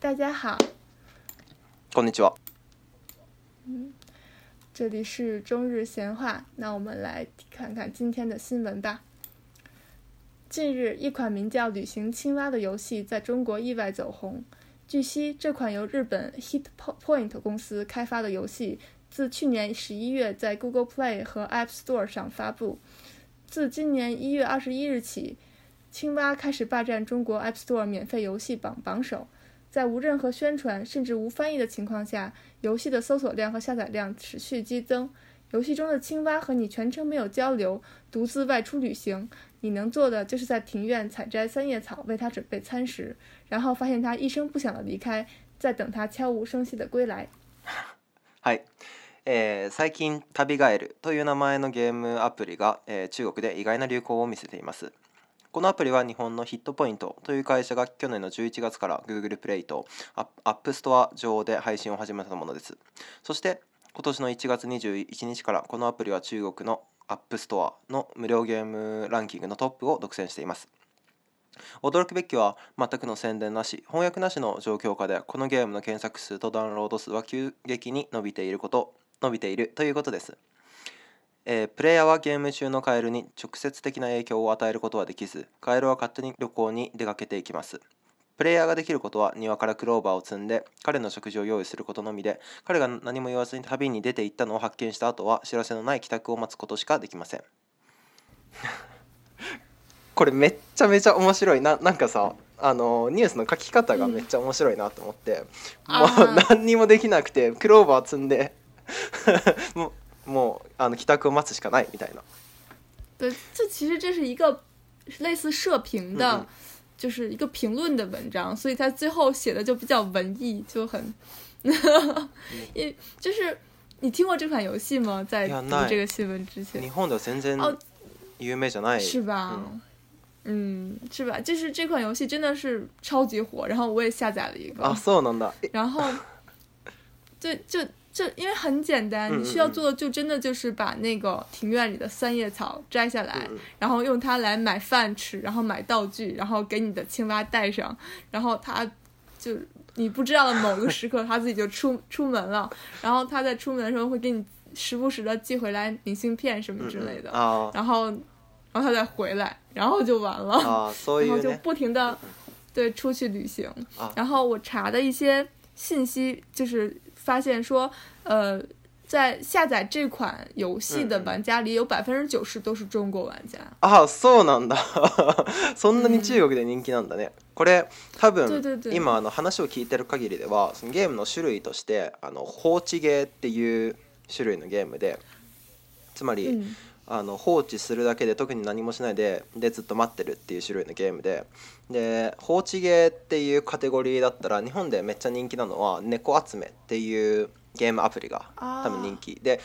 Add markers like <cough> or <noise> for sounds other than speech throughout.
大家好，こんにちは。嗯，这里是中日闲话。那我们来看看今天的新闻吧。近日，一款名叫《旅行青蛙》的游戏在中国意外走红。据悉，这款由日本 Hit Point 公司开发的游戏，自去年十一月在 Google Play 和 App Store 上发布，自今年一月二十一日起，青蛙开始霸占中国 App Store 免费游戏榜榜首。在无任何宣传，甚至无翻译的情况下，游戏的搜索量和下载量持续激增。游戏中的青蛙和你全程没有交流，独自外出旅行。你能做的就是在庭院采摘三叶草，为它准备餐食，然后发现它一声不响的离开，在等它悄无声息的归来。是，<laughs> 呃，最近《旅蛙》エルという名前のゲームアプリが、中文で意外的中文名叫做《このアプリは日本のヒットポイントという会社が去年の11月から Google プレイと App Store 上で配信を始めたものです。そして今年の1月21日からこのアプリは中国の App Store の無料ゲームランキングのトップを独占しています。驚くべきは全くの宣伝なし翻訳なしの状況下でこのゲームの検索数とダウンロード数は急激に伸びていること伸びているということですえー、プレイヤーはゲーム中のカエルに直接的な影響を与えることはできずカエルは勝手に旅行に出かけていきますプレイヤーができることは庭からクローバーを積んで彼の食事を用意することのみで彼が何も言わずに旅に出て行ったのを発見した後は知らせのない帰宅を待つことしかできません <laughs> これめっちゃめちゃ面白いななんかさあのニュースの書き方がめっちゃ面白いなと思って、うん、もう何にもできなくてクローバー積んでもう <laughs> もうあの帰宅を待つしかないみたいな。对，这其实这是一个 <laughs> 类似社评的，就是一个评论的文章，所以他最后写的就比较文艺，就很，也 <laughs> 就是你听过这款游戏吗？在读这个新闻之前。日本では全然有名じゃない。是吧？嗯，是吧？就是这款游戏真的是超级火，然后我也下载了一个。あ <laughs> そうなんだ。然后，就就。就因为很简单，你需要做的就真的就是把那个庭院里的三叶草摘下来，然后用它来买饭吃，然后买道具，然后给你的青蛙带上，然后它就你不知道的某个时刻，它自己就出出门了，然后它在出门的时候会给你时不时的寄回来明信片什么之类的，然后然后它再回来，然后就完了，然后就不停的对出去旅行，然后我查的一些信息就是。发现说，呃，在下载这款游戏的玩家里有百分之九十都是中国玩家。啊、嗯，そうなんだ。<laughs> そんなに中国で人気なんだね。嗯、これ多分对对对今あの話を聞いてる限りでは、そのゲームの種類としてあの放置ゲーっていう種類のゲームで、つまり。嗯あの放置するだけで特に何もしないででずっと待ってるっていう種類のゲームでで放置ゲーっていうカテゴリーだったら日本でめっちゃ人気なのは「猫集め」っていうゲームアプリが多分人気で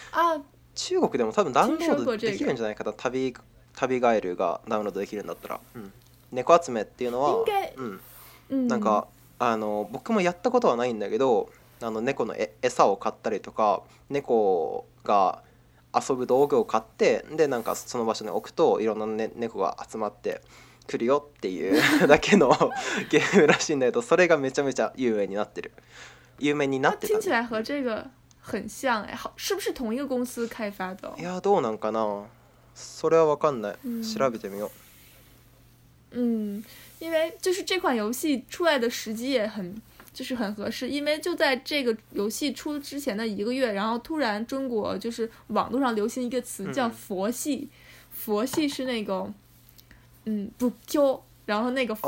中国でも多分ダウンロードできるんじゃないかな旅旅ガエルがダウンロードできるんだったら「うん、猫集め」っていうのは、うん、なんかあの僕もやったことはないんだけどあの猫の餌を買ったりとか猫が遊ぶ道具を買ってでなんかその場所に置くといろんな、ね、猫が集まってくるよっていう <laughs> だけの <laughs> ゲームらしいんだけどそれがめちゃめちゃ有名になってる有名になってた、ね、很像いやどうなんかな。それはわかんない。調べてみよう。嗯，因为就是这款游戏出来的时机也很就是很合适，因为就在这个游戏出之前的一个月，然后突然中国就是网络上流行一个词叫“佛系”，佛系是那个，嗯，不教，然后那个佛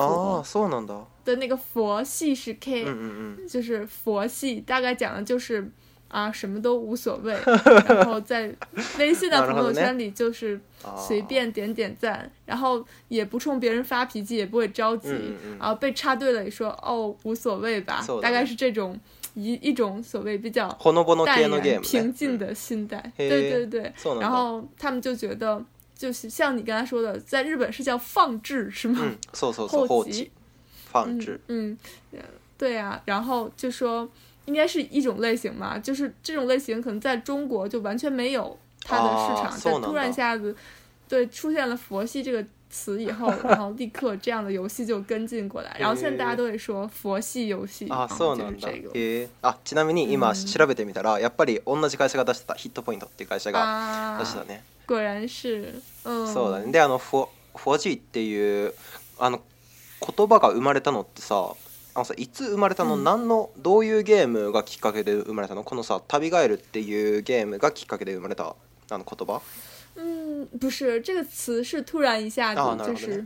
的，那个佛系是 K，嗯嗯嗯，就是佛系，大概讲的就是。啊，什么都无所谓，<laughs> 然后在微信的朋友圈里就是随便点点赞，然后也不冲别人发脾气，也不会着急，然后被插队了也说哦无所谓吧，大概是这种一一种所谓比较淡然平静的心态，对对对。然后他们就觉得，就是像你刚才说的，在日本是叫放置是吗？<laughs> 后后放置，嗯，对呀，然后就说。应该是一种类型吧，就是这种类型可能在中国就完全没有它的市场，但突然一下子，对出现了“佛系”这个词以后，<laughs> 然后立刻这样的游戏就跟进过来，然后现在大家都会说“佛系游戏”，就是这个。え、あちなみに今調べてみたら、やっぱり同じ会社が出したヒットポイントっていう会社が出したね。果然是。そうだね。であのフォージっていうあの言葉が生まれたのってさ。あのさいつ生まれたの、うん、何のどういうゲームがきっかけで生まれたのこのさ「旅帰る」っていうゲームがきっかけで生まれたあの言葉嗯，不是，这个词是突然一下子，啊、就是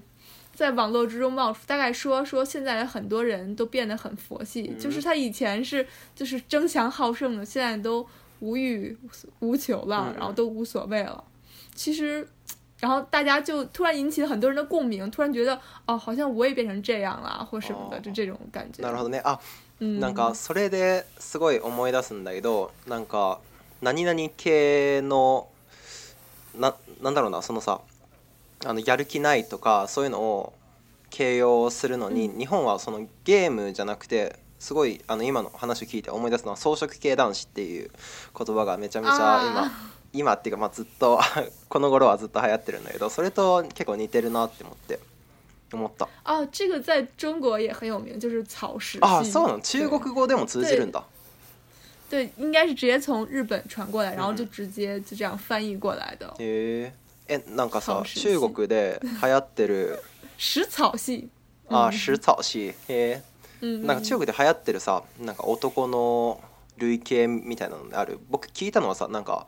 在网络之中冒出。大概说说，现在很多人都变得很佛系，就是他以前是就是争强好胜的，现在都无欲无求了，然后都无所谓了。其实然后大家就突然引起很多人的共鸣，突然觉得哦，好像我也变成这样了，或什么的，就这种感觉。なるほどね。あ、なんかそれですごい思い出すんだけど、なんか何々系のななんだろうな、そのさ、あのやる気ないとかそういうのを形容するのに、うん、日本はそのゲームじゃなくてすごいあの今の話を聞いて思い出すのは草食系男子っていう言葉がめちゃめちゃ今今っていうか、まあ、ずっと <laughs> この頃はずっと流行ってるんだけどそれと結構似てるなって思って思ったあ这个在中国也很有名就是草食あそうなの中国語でも通じるんだ对，应该是直接从日本传过来，然后就直接就这样翻译过来的。えー、え、なんかさ、中国で流行ってる。<laughs> 食草系。あ、食草系。えなんか中国で流行ってるさ、なんか男の類型みたいなのある。僕聞いたのはさ、なんか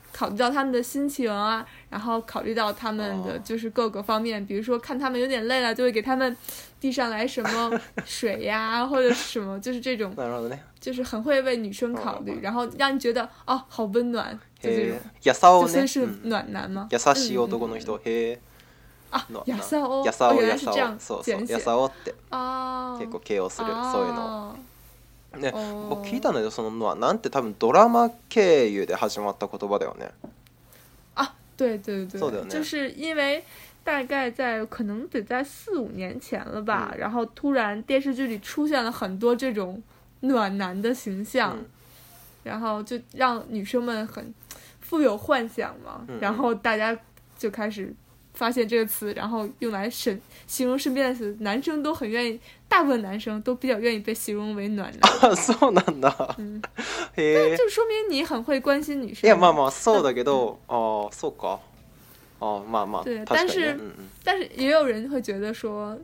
考虑到他们的心情啊，然后考虑到他们的就是各个方面，比如说看他们有点累了，就会给他们递上来什么 <laughs> 水呀或者什么，就是这种，就是很会为女生考虑，然后让你觉得哦好温暖，就这种，就算是暖男吗？やさしい男の人へ、のやさをやさをやさを、そうそうやさをって、結構敬語するそういうの。ね、僕聞いたんだけど、そののはなんて多分ドラマ経由で始まった言葉だよね。啊，对对对，そうだよね。就是因为大概在可能得在四五年前了吧，然后突然电视剧里出现了很多这种暖男的形象，然后就让女生们很富有幻想嘛，然后大家就开始。发现这个词，然后用来身形容身边的男生都很愿意，大部分男生都比较愿意被形容为暖男，<laughs> 暖男。嗯，那就说明你很会关心女生。いやまあまあ、そ对，但是，但是也有人会觉得说，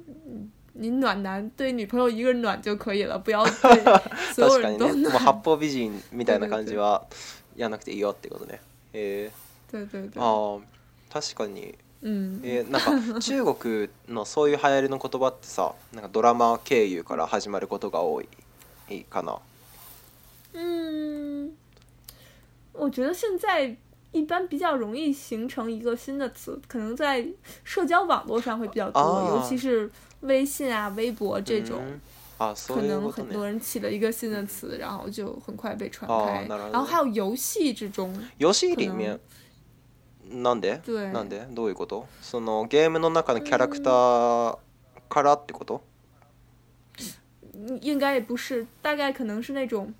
你暖男对女朋友一个人暖就可以了，不要对所有人都暖。波美人みたいな感じはや <laughs> なくていいよってことね。え、对对对。あ、確かに。呃，なんか <laughs> 中国のそういう流行の言葉ってさ、なんかドラマ経由から始まることが多いかな。嗯，我觉得现在一般比较容易形成一个新的词，可能在社交网络上会比较多，尤其是微信啊、微博这种，可能很多人起了一个新的词，然后就很快被传开。然后还有游戏之中，游戏里面。なんで？なんで？どういうこと？そのゲームの中のキャラクターからってこと？应该也不是，大概可能是那种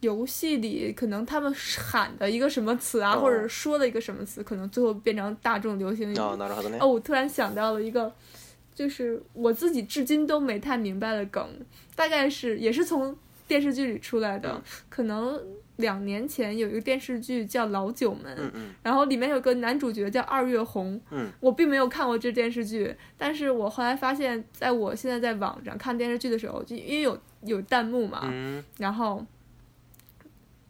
游戏里可能他们喊的一个什么词啊，或者说的一个什么词，可能最后变成大众流行语。哦，我突然想到了一个，就是我自己至今都没太明白的梗，大概是也是从电视剧里出来的，可能。两年前有一个电视剧叫《老九门》，嗯嗯，然后里面有个男主角叫二月红，嗯，我并没有看过这电视剧，但是我后来发现，在我现在在网上看电视剧的时候，就因为有有弹幕嘛，嗯，然后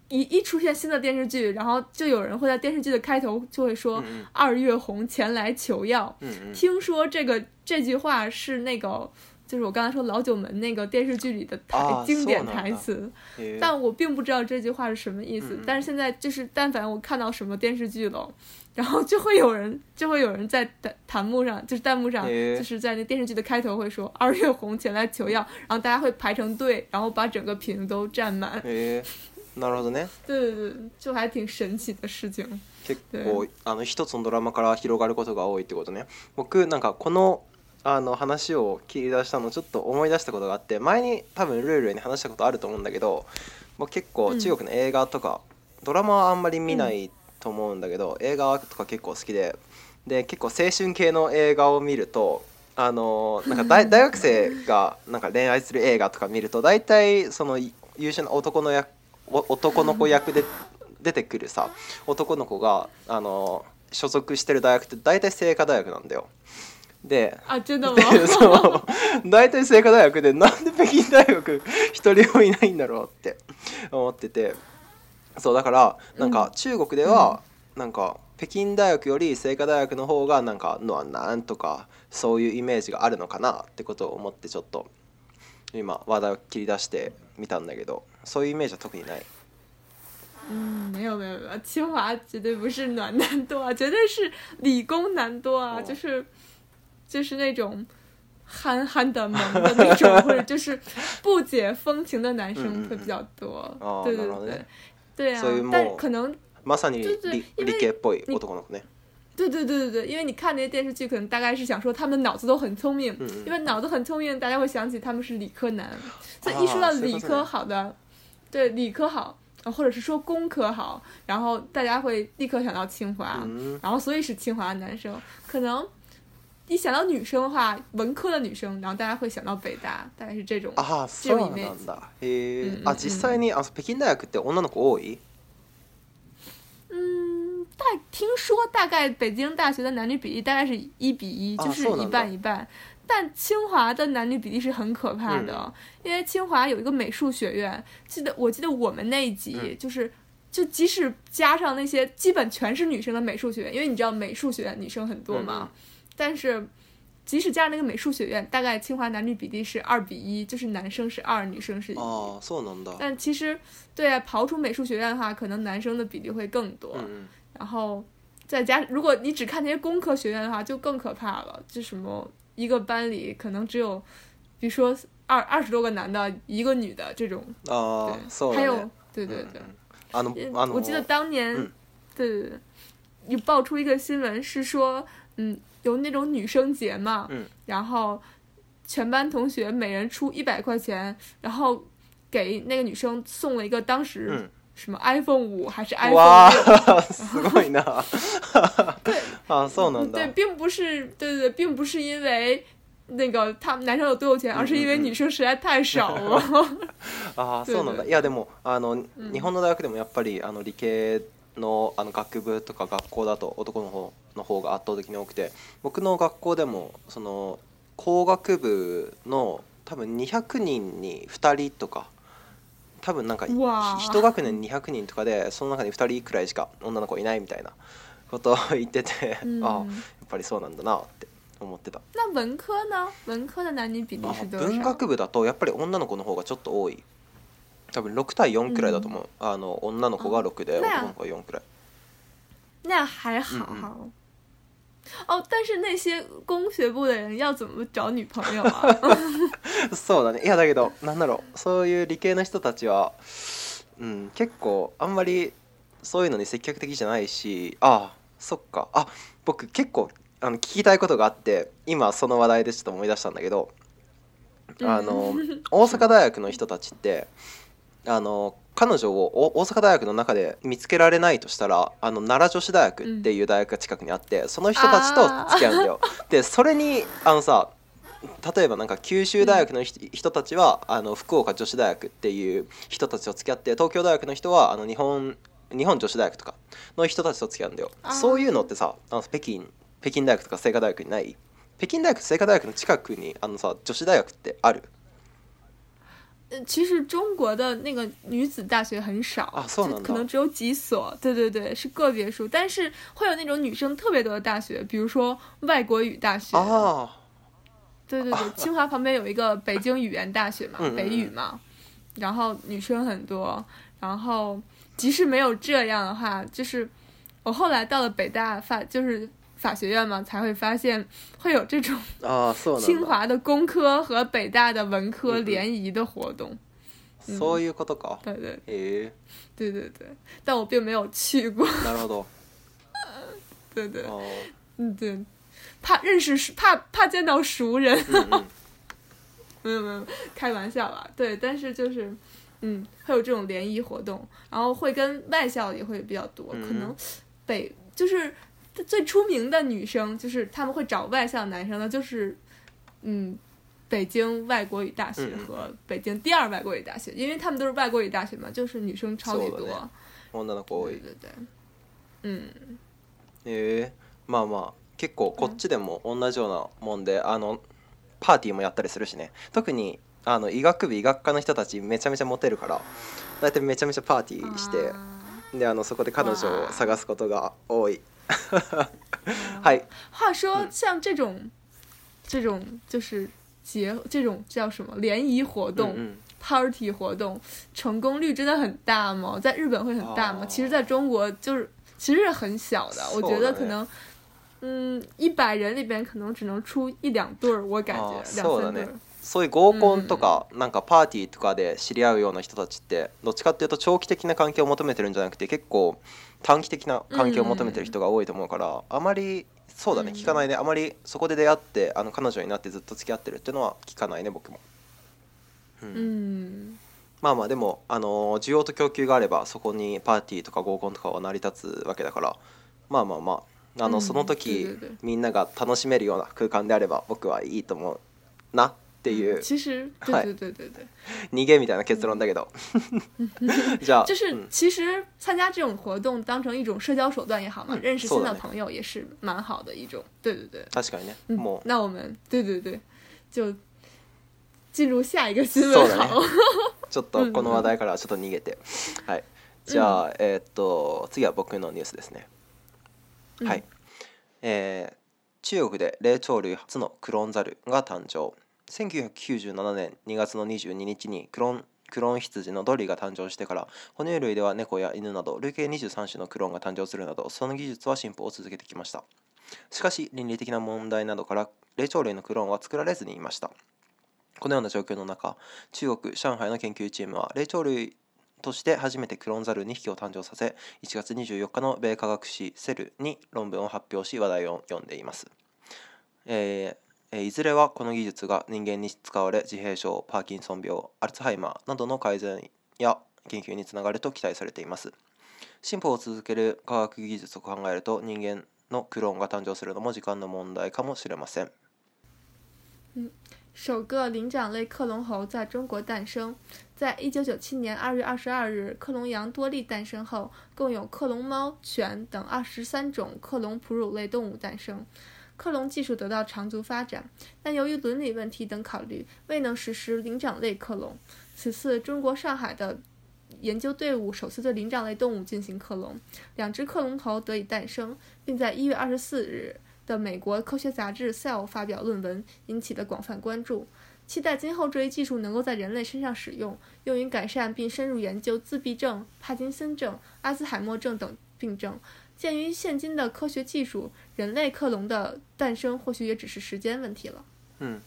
一一出现新的电视剧，然后就有人会在电视剧的开头就会说“二月红前来求药”，嗯嗯，听说这个这句话是那个。就是我刚才说《老九门》那个电视剧里的台经典台词，但我并不知道这句话是什么意思。但是现在就是，但凡我看到什么电视剧了，然后就会有人就会有人在弹弹幕上，就是弹幕上，就是在那电视剧的开头会说“二月红前来求药”，然后大家会排成队，然后把整个屏都占满。<laughs> 对对对，就还挺神奇的事情。結構あの一つのドラマから広がることが多いってことね。僕なんかこのあの話を切り出したのちょっと思い出したことがあって前に多分ルールに話したことあると思うんだけど結構中国の映画とか、うん、ドラマはあんまり見ないと思うんだけど、うん、映画とか結構好きでで結構青春系の映画を見るとあのなんか大 <laughs> 大学生がなんか恋愛する映画とか見ると大体その優秀な男の役男の子役で出てくるさ男の子があの所属してる大学って大体清華大学なんだよ。であっちだもん大体清華大学でなんで北京大学一人もいないんだろうって思っててそうだからなんか中国ではなんか北京大学より清華大学の方がなんかのはなんとかそういうイメージがあるのかなってことを思ってちょっと今話題を切り出してみたんだけどそういうイメージは特にない。嗯，没有没有，清华绝对不是暖男多啊，绝对是理工男多啊，就是。就是那种憨憨的、萌的那种，或者 <laughs> 就是不解风情的男生会比较多。对对对，对啊，但可能。まさに理っぽい男のね。对对对对对，因为你看那些电视剧，可能大概是想说他们脑子都很聪明，因为脑子很聪明，大家会想起他们是理科男。所以一说到理科好的，对理科好，或者是说工科好，然后大家会立刻想到清华，然后所以是清华男生可能。一想到女生的话，文科的女生，然后大家会想到北大，大概是这种这种一类。実際にあ北京大学って女の多い？嗯，大听说大概北京大学的男女比例大概是一比一，就是一半一半。但清华的男女比例是很可怕的，因为清华有一个美术学院，记得我记得我们那一集就是，就即使加上那些基本全是女生的美术学院，因为你知道美术学院女生很多嘛。但是，即使加上那个美术学院，大概清华男女比例是二比一，就是男生是二，女生是一。哦，能的。但其实，对啊，刨除美术学院的话，可能男生的比例会更多。嗯。然后，再加，如果你只看那些工科学院的话，就更可怕了。就什么一个班里可能只有，比如说二二十多个男的，一个女的这种。哦，还有，对对对，我记得当年，对对对，有爆出一个新闻是说。嗯，有那种女生节嘛，然后全班同学每人出一百块钱，然后给那个女生送了一个当时什么 iPhone 五还是 iPhone？哇，<laughs> <laughs> 对，<laughs> 啊，对，并不是，对对，对，并不是因为那个他们男生有多有钱，而是因为女生实在太少了。啊，そうなんだ。いやでもあの日本の大学でもやっぱりあの理系。のあの学部とか学校だと男の方の方が圧倒的に多くて僕の学校でもその工学部の多分200人に2人とか多分なんか1学年200人とかでその中に2人くらいしか女の子いないみたいなことを言ってて、うん、ああやっぱりそうなんだなって思ってた。文科の文科的男比例文学部だとやっぱり女の子の方がちょっと多い多分6対4くらいだと思う、あの女の子が6で男の子が4くらい那还好、嗯哦，但是那些工学部的人要怎么找女朋友啊？<laughs> そうだね。いやだけど、なんだろう、そういう理系の人たちは、うん、結構あんまりそういうのに積極的じゃないし、ああ、そっか。あ、僕結構あの聞きたいことがあって、今その話題でちょっと思い出したんだけど、あの大阪大学の人たちって。あの彼女を大阪大学の中で見つけられないとしたらあの奈良女子大学っていう大学が近くにあって、うん、その人たちと付き合うんだよ。でそれにあのさ例えばなんか九州大学の人たちは、あの福岡女子大学っていう人たちと付き合って東京大学の人はあの日本日本女子大学とかの人たちと付き合うんだよ。そういうのってさあの北京北京大学とか清華大学にない北京大学清華大学の近くにあのさ女子大学ってある其实中国的那个女子大学很少啊，可能只有几所。对对对，是个别数，但是会有那种女生特别多的大学，比如说外国语大学。哦，对对对，<laughs> 清华旁边有一个北京语言大学嘛，北语嘛，然后女生很多。然后即使没有这样的话，就是我后来到了北大，发就是。法学院嘛，才会发现会有这种啊，清华的工科和北大的文科联谊的活动。所以有这个？对对。诶。对对对，但我并没有去过。啊，<laughs> 对对。哦。嗯，对，怕认识怕怕见到熟人。<laughs> 没有没有，开玩笑啦。对，但是就是，嗯，会有这种联谊活动，然后会跟外校也会比较多，可能北就是。最出名的女生就是他们会找外向男生的，就是嗯，北京外国语大学和北京第二外国语大学，因为他们都是外国语大学嘛，就是女生超級多。女の子多い。对对对。うん。ええまあまあ結構こっちでも同じようなもんで、あのパーティーもやったりするしね。特にあの医学部医学科の人たちめちゃめちゃモテるから、大体めちゃめちゃパーティーして、であのそこで彼女を探すことが多い。哈，<laughs> 嗨。话说，像这种，这种就是结，这种叫什么联谊活动、party 活动，成功率真的很大吗？在日本会很大吗？其实在中国就是，其实是很小的。我觉得可能，嗯，一百人里边可能只能出一两对儿，我感觉。啊，そうだね。そういう合コンとかなんか party とかで知り合うような人たちって、どっちかっていうと長期的な関係を求めてるんじゃなくて、結構。短期的な関係を求めてる人が多いと思うから、うんうん、あまりそうだね聞かないね、あまりそこで出会ってあの彼女になってずっと付き合ってるっていうのは聞かないね僕も。うん、うん、まあまあでも、あの需要と供給があればそこにパーティーとか合コンとかは成り立つわけだからまあまあまああの、その時、みんなが楽しめるような空間であれば僕はいいと思うな。っていう <laughs> 其实对对对对对，逃げみたいな結論だけど，<laughs> じゃあ就是其实参加这种活动当成一种社交手段也好嘛，认识新的朋友也是蛮好的一种。对对对，確かにね。もう那我们对对对，就进入下一个新闻好。<laughs> ちょっとこの話題からちょっと逃げて、はい。じゃあえっと次は僕のニュースですね。はい。えー、中国で霊長類初のクローンザルが誕生。1997年2月の22日にクロンクローン羊のドリーが誕生してから哺乳類では猫や犬など累計23種のクローンが誕生するなどその技術は進歩を続けてきましたしかし倫理的な問題などから霊長類のクローンは作られずにいましたこのような状況の中中国上海の研究チームは霊長類として初めてクローンザル2匹を誕生させ1月24日の米科学誌「セル」に論文を発表し話題を呼んでいます、えーいずれはこの技術が人間に使われ自閉症パーキンソン病アルツハイマーなどの改善や研究につながると期待されています進歩を続ける科学技術を考えると人間のクローンが誕生するのも時間の問題かもしれません首个灵长类克隆猴在中国诞生。在1997年2月22日，克隆羊多利诞生后，共有克隆猫、犬等23种克隆哺乳类动物诞生。克隆技术得到长足发展，但由于伦理问题等考虑，未能实施灵长类克隆。此次，中国上海的研究队伍首次对灵长类动物进行克隆，两只克隆猴得以诞生，并在1月24日的美国科学杂志《Cell》发表论文，引起了广泛关注。期待今后这一技术能够在人类身上使用，用于改善并深入研究自闭症、帕金森症、阿兹海默症等病症。鉴于现今的科学技术，人类克隆的诞生或许也只是時間問題了。うん。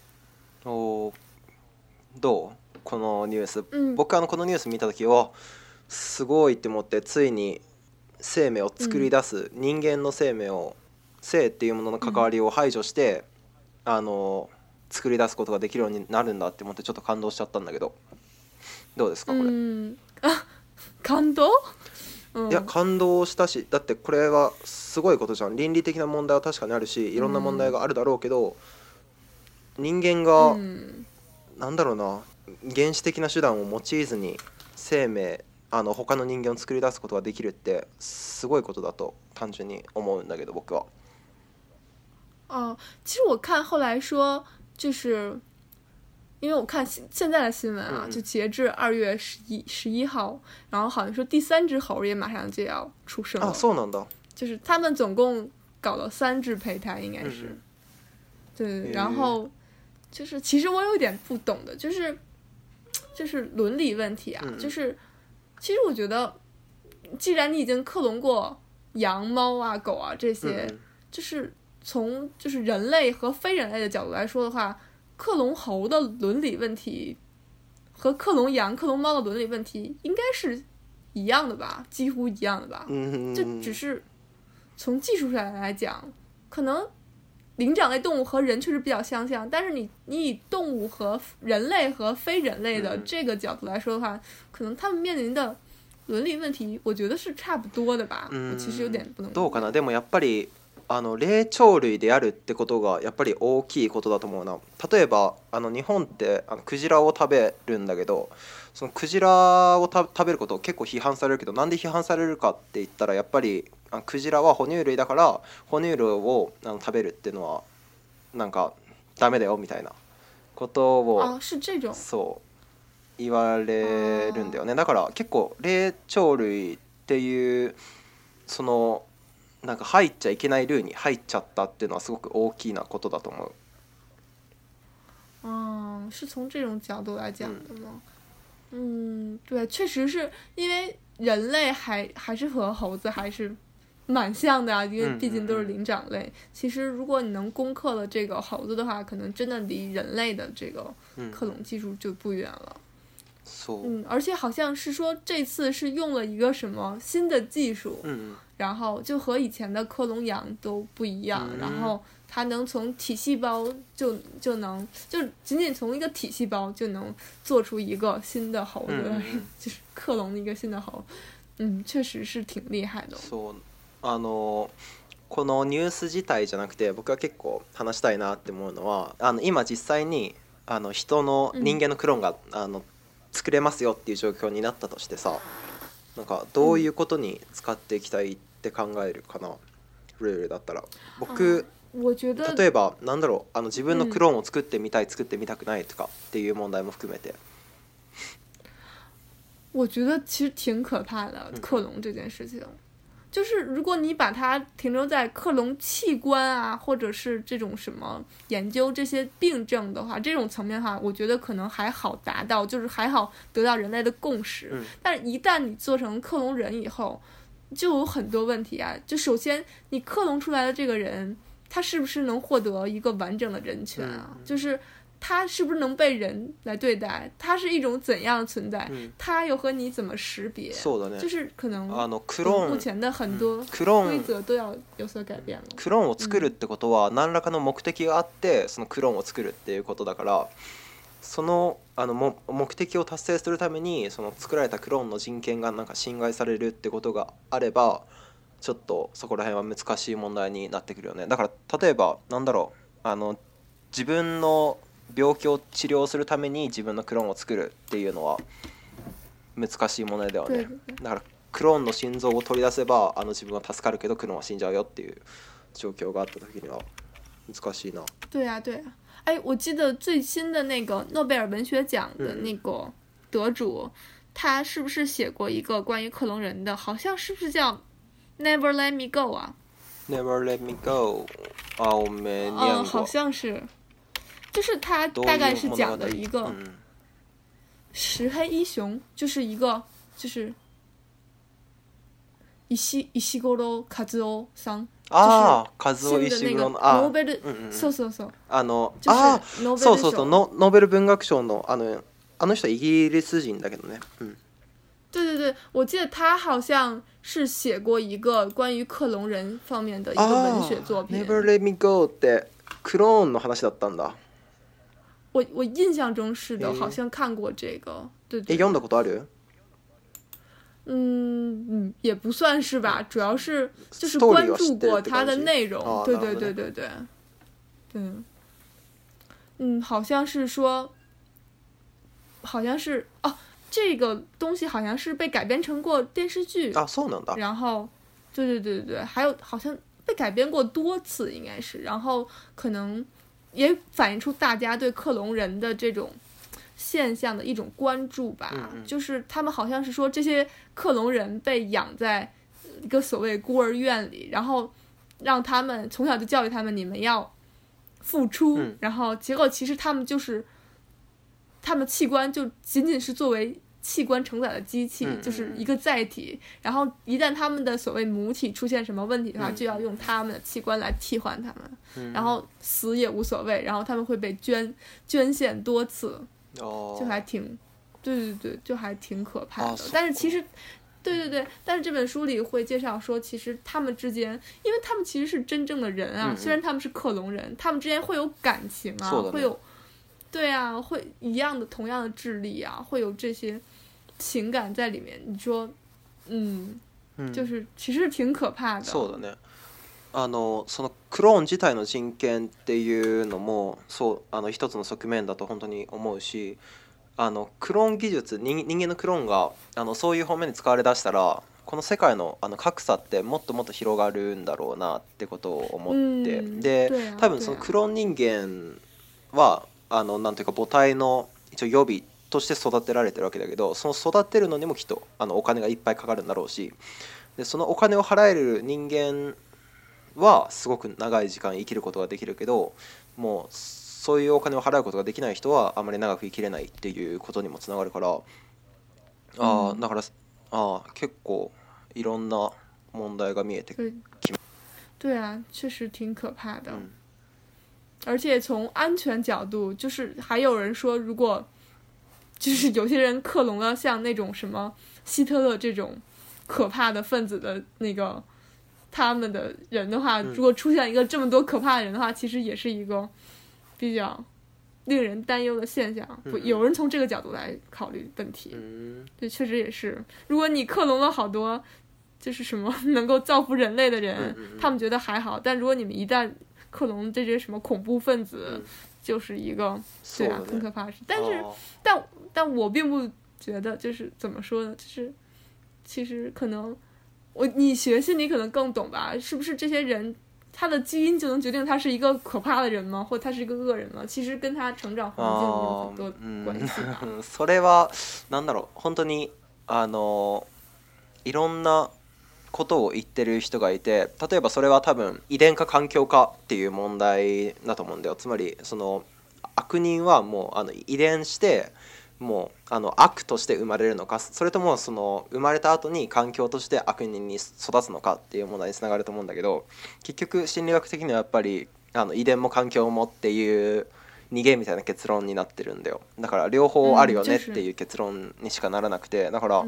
どうこのニュース、う僕あのこのニュース見た時をすごいって思ってついに生命を作り出す、う人間の生命を生っていうものの関わりを排除して、うあの作り出すことができるようになるんだって思ってちょっと感動しちゃったんだけどどうですかこれ。あ感動いや感動したしだってこれはすごいことじゃん倫理的な問題は確かにあるしいろんな問題があるだろうけど、うん、人間が、うん、なんだろうな原始的な手段を用いずに生命あの他の人間を作り出すことができるってすごいことだと単純に思うんだけど僕は。哦、呃，其实我看后来说，就是因为我看现现在的新闻啊，就截至二月十一十一号，然后好像说第三只猴也马上就要出生了。啊，能就是他们总共搞了三只胚胎，应该是。对，然后就是其实我有点不懂的，就是就是伦理问题啊，就是其实我觉得，既然你已经克隆过羊、猫啊、狗啊这些，就是从就是人类和非人类的角度来说的话。克隆猴的伦理问题和克隆羊、克隆猫的伦理问题应该是一样的吧，几乎一样的吧。就只是从技术上来讲，可能灵长类动物和人确实比较相像，但是你你以动物和人类和非人类的这个角度来说的话，可能他们面临的伦理问题，我觉得是差不多的吧。嗯，其实有点。どうかなでもやっぱり。あの霊長類であるってことがやっぱり大きいことだと思うな例えばあの日本ってあのクジラを食べるんだけどそのクジラを食べることを結構批判されるけどなんで批判されるかって言ったらやっぱりあクジラは哺乳類だから哺乳類をあの食べるっていうのはなんかダメだよみたいなことをそう言われるんだよねだから結構霊長類っていうそのなんか入っちゃいけないルウに入っちゃったっていうのはすごく大きなことだと思う。嗯，是从这种角度来讲的吗？嗯，对，确实是因为人类还还是和猴子还是蛮像的啊，因为毕竟都是灵长类。其实如果你能攻克了这个猴子的话，可能真的离人类的这个克隆技术就不远了。嗯，而且好像是说这次是用了一个什么新的技术。然后就和以前的克隆羊都不一样，然后它能从体细胞就就能，就仅仅从一个体细胞就能做出一个新的猴子，<laughs> 就是克隆的一个新的猴，嗯，确实是挺厉害的。あのこのニュース自体じゃなくて、僕は結構話したいなって思うのは、あの今実際にあの人の人間のクローンがあの作れますよっていう状況になったとしてさ。なんかどういうことに使っていきたいって考えるかな、ルールだったら僕例えばなんだろうあの自分のクローンを作ってみたい、作ってみたくないとかっていう問題も含めて。我觉得其实挺可怕的，克隆这件事情。就是如果你把它停留在克隆器官啊，或者是这种什么研究这些病症的话，这种层面哈，我觉得可能还好达到，就是还好得到人类的共识。但是，一旦你做成克隆人以后，就有很多问题啊。就首先，你克隆出来的这个人，他是不是能获得一个完整的人权啊？就是。他是不是能被人来对待？是一种怎样的存在？又和你怎么识别？就是可能目前的很多规则都要有所改变了。クローンを作るってことは何らかの目的があってそのクローンを作るっていうことだから、そのあのも目的を達成するためにその作られたクローンの人権がなんか侵害されるってことがあれば、ちょっとそこら辺は難しい問題になってくるよね。だから例えばなんだろうあの自分の病気を治療するために自分のクローンを作るっていうのは難しい問題だよねだからクローンの心臓を取り出せばあの自分は助かるけどクローンは死んじゃうよっていう状況があった時には難しいな。对呀、啊、对呀、啊，哎，我记得最新的那个诺贝尔文学奖的那个得主，嗯、他是不是写过一个关于克隆人的？好像是不是叫《Never Let Me Go》啊？Never Let Me Go 啊，我没念过。嗯、好像是。就是他大概是讲的一个石黑一雄，就是一个就是，石西古罗和夫三啊，和夫石罗啊，诺贝尔，嗯嗯，那个诺嗯，对对对，我记得他好像是写过一个关于克隆人方面的一个文学作品，Never Let Me Go，我我印象中是的，好像看过这个，对对。诶，看嗯，也不算是吧，主要是就是关注过它的内容，对对对对对。对，嗯，好像是说，好像是哦，这个东西好像是被改编成过电视剧。啊，能的。然后，对对对对对，还有好像被改编过多次，应该是，然后可能。也反映出大家对克隆人的这种现象的一种关注吧，就是他们好像是说这些克隆人被养在一个所谓孤儿院里，然后让他们从小就教育他们，你们要付出，然后结果其实他们就是，他们器官就仅仅是作为。器官承载的机器就是一个载体，然后一旦他们的所谓母体出现什么问题的话，就要用他们的器官来替换他们，然后死也无所谓，然后他们会被捐捐献多次，就还挺，对对对，就还挺可怕的。但是其实，对对对，但是这本书里会介绍说，其实他们之间，因为他们其实是真正的人啊，虽然他们是克隆人，他们之间会有感情啊，会有，对啊，会一样的同样的智力啊，会有这些。情感在里面。你说、うん、うん、就是其实挺可怕的。そうだね。あのそのクローン自体の人権っていうのもそうあの一つの側面だと本当に思うしあのクローン技術人間のクローンがあのそういう方面に使われだしたらこの世界のあの格差ってもっともっと広がるんだろうなってことを思ってで多分そのクローン人間はあのなんていうか母体の一応予備として育てられてるわけだけどその育てるのにもきっとあのお金がいっぱいかかるんだろうしでそのお金を払える人間はすごく長い時間生きることができるけどもうそういうお金を払うことができない人はあまり長く生きれないっていうことにもつながるから、ああだからああ結構いろんな問題が見えてきます。对啊，确实挺可怕的。嗯、而且从安全角度，就是还有人说，如果就是有些人克隆了像那种什么希特勒这种可怕的分子的那个，他们的人的话，如果出现一个这么多可怕的人的话，其实也是一个比较令人担忧的现象。有人从这个角度来考虑问题，对，确实也是。如果你克隆了好多，就是什么能够造福人类的人，他们觉得还好；但如果你们一旦克隆这些什么恐怖分子，就是一个对啊很可怕的事。但是，但。但我并不觉得，就是怎么说呢？就是其实可能我你学心理可能更懂吧，是不是这些人他的基因就能决定他是一个可怕的人吗？或他是一个恶人吗？其实跟他成长环境有很多关系。嗯，<laughs> それはなんだろう？本当にあのいろんなことを言ってる人がいて、例えばそれは多分遺伝か環境かっていう問題だと思うんだよ。つまりその悪人はもうあの遺伝してもうあの悪として生まれるのかそれともその生まれた後に環境として悪人に育つのかっていう問題につながると思うんだけど結局心理学的にはやっぱりあの遺伝も環境もっていう逃げみたいな結論になってるんだよだから両方あるよねっていう結論にしかならなくてだから、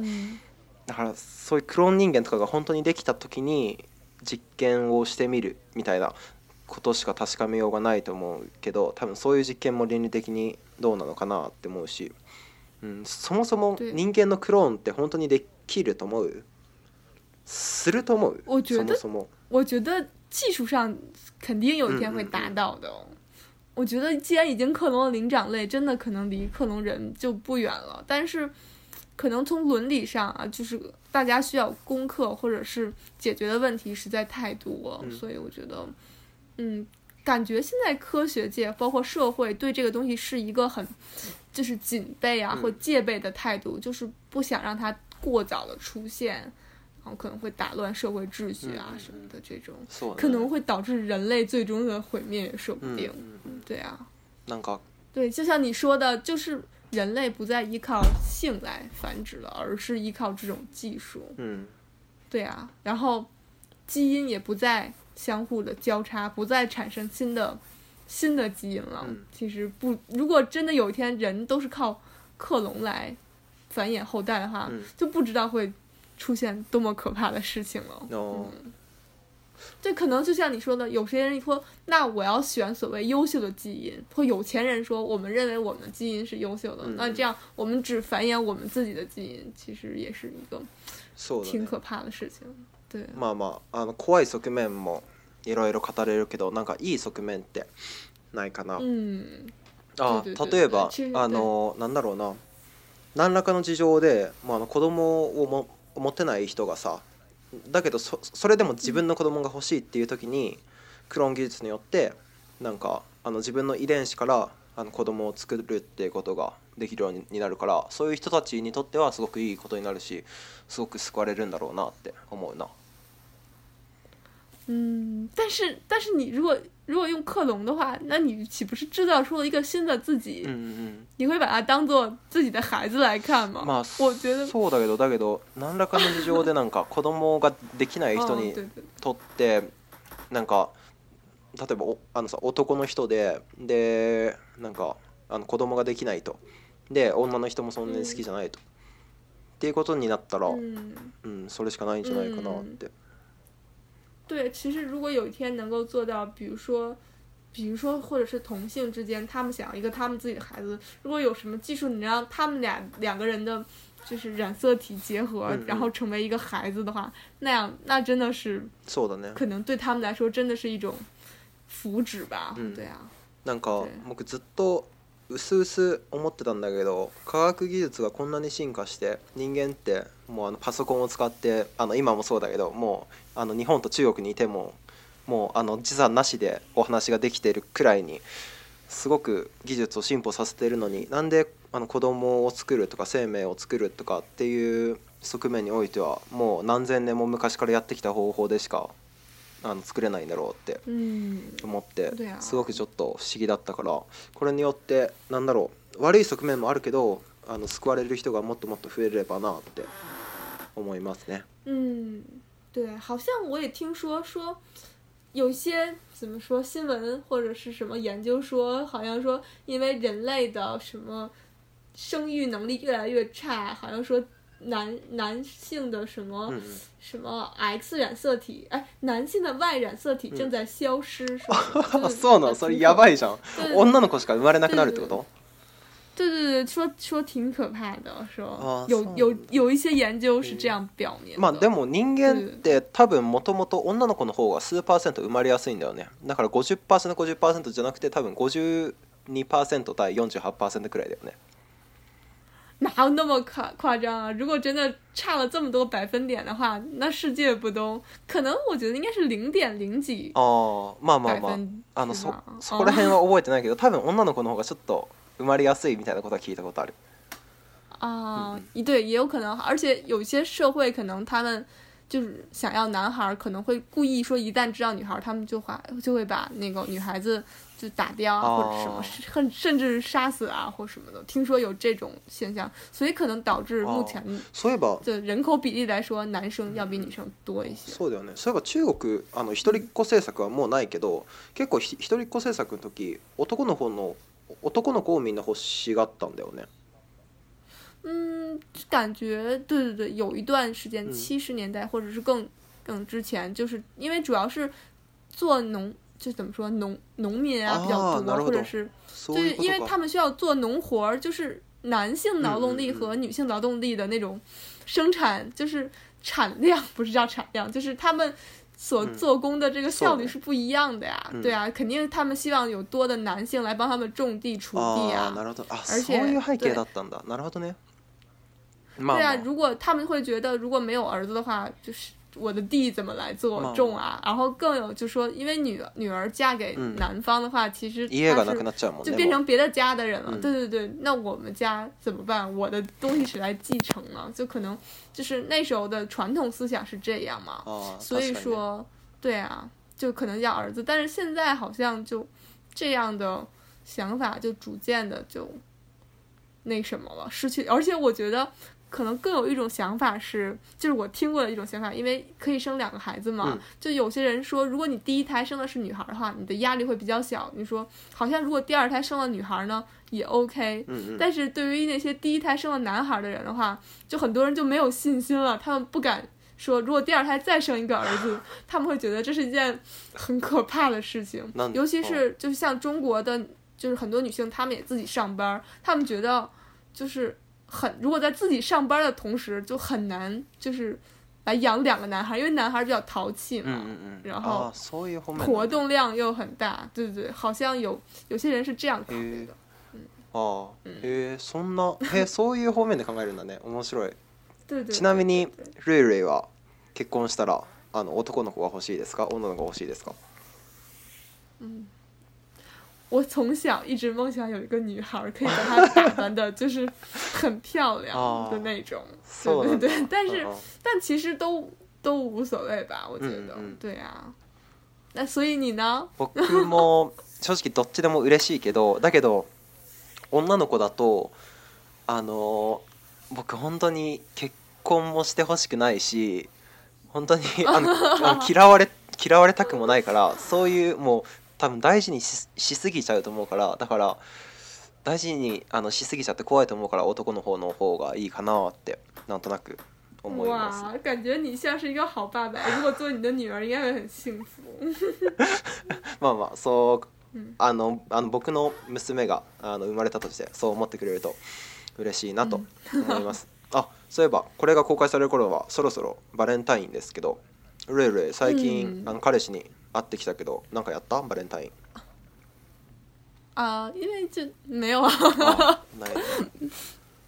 だからそういうクローン人間とかが本当にできた時に実験をしてみるみたいなことしか確かめようがないと思うけど多分そういう実験も倫理的にどうなのかなって思うし。嗯，そもそも人クローンって本当にできると思う？すると思う？我觉得，我觉得技术上肯定有一天会达到的。我觉得，既然已经克隆了灵长类，真的可能离克隆人就不远了。但是，可能从伦理上啊，就是大家需要攻克或者是解决的问题实在太多，所以我觉得，嗯，感觉现在科学界包括社会对这个东西是一个很。就是警备啊，或戒备的态度，就是不想让它过早的出现，然后可能会打乱社会秩序啊什么的这种，可能会导致人类最终的毁灭也说不定。嗯，对啊。能够。对，就像你说的，就是人类不再依靠性来繁殖了，而是依靠这种技术。嗯，对啊。然后基因也不再相互的交叉，不再产生新的。新的基因了，其实不，如果真的有一天人都是靠克隆来繁衍后代的话，就不知道会出现多么可怕的事情了。哦，这可能就像你说的，有些人人说，那我要选所谓优秀的基因；或有钱人说，我们认为我们的基因是优秀的，那这样我们只繁衍我们自己的基因，其实也是一个挺可怕的事情。对，まあまああの怖い側面も。いろいろ語れるけどなんかいい側面ってないかな、うん、あ例えばあのなんだろうな何らかの事情で、まあ、あの子供をも持てない人がさだけどそれでも自分の子供が欲しいっていう時にクローン技術によってなんかあの自分の遺伝子からあの子供を作るっていうことができるようになるからそういう人たちにとってはすごくいいことになるしすごく救われるんだろうなって思うな。嗯，但是但是你如果如果用克隆的话，那你岂不是制造出了一个新的自己？嗯うん你会把它当做自己的孩子来看吗？ま <laughs> あ我觉得そうだけどだけど何らかの事情でなんか子供ができない人に <laughs> とってなんか例えばおあのさ男の人ででなんかあの子供ができないとで女の人もそんなに好きじゃないと、っていうことになったら、うん、うんそれしかないんじゃないかなって对，其实如果有一天能够做到，比如说，比如说，或者是同性之间，他们想要一个他们自己的孩子，如果有什么技术能让他们俩两个人的，就是染色体结合，然后成为一个孩子的话，那样，那真的是，做的那样，可能对他们来说真的是一种福祉吧，对啊，なんか僕ずっと。薄々思ってたんだけど科学技術がこんなに進化して人間ってもうあのパソコンを使ってあの今もそうだけどもうあの日本と中国にいてももうあの時差なしでお話ができてるくらいにすごく技術を進歩させてるのになんであの子供を作るとか生命を作るとかっていう側面においてはもう何千年も昔からやってきた方法でしかあの作れないんだろうって思ってすごくちょっと不思議だったからこれによってなんだろう悪い側面もあるけどあの救われる人がもっともっと増えればなって思いますね。对，好像我也听说说。有些怎么说新闻或者是什么研究说，好像说因为人类的什么生育能力越来越差，好像说男男性的什么什么 X 染色体，哎，男性的 Y 染色体正在消失，是吧？そうなん、それやばいじゃん。女の子しか生まれなくなるってこと？对对对，说说挺可怕的，说有有有一些研究是这样表明的。まあでも人間って多分元々女の子の方が数パーセント生まれやすいんだよね。だから五十パーセント五十パーセントじゃなくて、多分五十パーセント対四十パーセントくらいだよね。<laughs> 哪有那么夸夸张啊？如果真的差了这么多百分点的话，那世界不都可能？我觉得应该是零点零几哦。嘛嘛嘛，あのそそこら辺は覚えてないけど、多分女の子の方がちょっと生まれやすいみたいなことは聞いたことある。啊，对，也有可能，而且有些社会可能他们。就是想要男孩，可能会故意说一旦知道女孩，他们就话就会把那个女孩子就打掉或者什么，甚甚至杀死啊或什么的。听说有这种现象，所以可能导致目前所以吧，就人口比例来说，男生要比女生多一些。そうだよね。そ中国あの一人っ子政策はもうないけど、結構ひ一人っ子政策の時、男の方の男の子をみんな欲しがったんだよね。嗯，感觉对对对，有一段时间七十年代或者是更更之前，就是因为主要是做农，就怎么说农农民啊比较多，或者是就是因为他们需要做农活儿，就是男性劳动力和女性劳动力的那种生产，就是产量不是叫产量，就是他们所做工的这个效率是不一样的呀，对啊，肯定他们希望有多的男性来帮他们种地锄地啊，啊，而且对。对啊，如果他们会觉得如果没有儿子的话，就是我的地怎么来做种啊？然后更有就说，因为女女儿嫁给男方的话，其实就变成别的家的人了。对对对，那我们家怎么办？我的东西是来继承呢？就可能就是那时候的传统思想是这样嘛。哦，所以说，对啊，就可能要儿子。但是现在好像就这样的想法就逐渐的就那什么了，失去。而且我觉得。可能更有一种想法是，就是我听过的一种想法，因为可以生两个孩子嘛。就有些人说，如果你第一胎生的是女孩的话，你的压力会比较小。你说，好像如果第二胎生了女孩呢，也 OK。嗯。但是对于那些第一胎生了男孩的人的话，就很多人就没有信心了，他们不敢说，如果第二胎再生一个儿子，<laughs> 他们会觉得这是一件很可怕的事情。尤其是就是像中国的，就是很多女性，她们也自己上班，她们觉得就是。很，如果在自己上班的同时就很难，就是来养两个男孩，因为男孩比较淘气嘛，然后活动量又很大，对对对，好像有有些人是这样考虑的。啊，诶，そんな、<laughs> そういう方面で考えるんだね、面白い。对对对。ちなみにルイレイは結婚したらあの男の子は欲しいですか、女の子欲しいですか？我从小一直梦想有一个女孩，可以把她打扮的，就是很漂亮的那种。对对对，但是但其实都都无所谓吧，我觉得。对呀。那所以你呢？僕も正直どっちでも嬉しいけど、<laughs> だけど女の子だとあの僕本当に結婚もしてほしくないし、本当にあの <laughs> 嫌われ嫌われたくもないから、そういうもう。多分大事にしすぎちゃうと思うからだから大事にあのしすぎちゃって怖いと思うから男の方の方がいいかなってなんとなく思います。感觉你像是一个好爸爸，如果做你的女儿，应该会很幸福。まあまあ、そう、あのあの僕の娘があの生まれたとしてそう思ってくれると嬉しいなと思います。<laughs> あ、そういえばこれが公開される頃はそろそろバレンタインですけど、ルエル最近、あの彼氏に会ってきたけどなんかやったバレンタインあ因为就没有啊。あない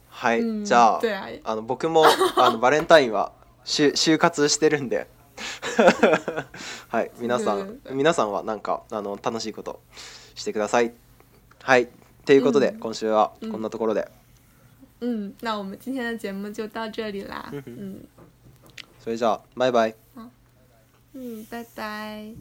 はい、うんじゃああの僕も <laughs> あのバレンタインはしゅ就活してるんで <laughs> はい皆さん皆さんはなんかあの楽しいことしてくださいはいということで、うん今週はこんなところで、嗯，那我们今天的节目就到这里啦。嗯 <laughs> 嗯，それじゃあバイバイ嗯，拜拜。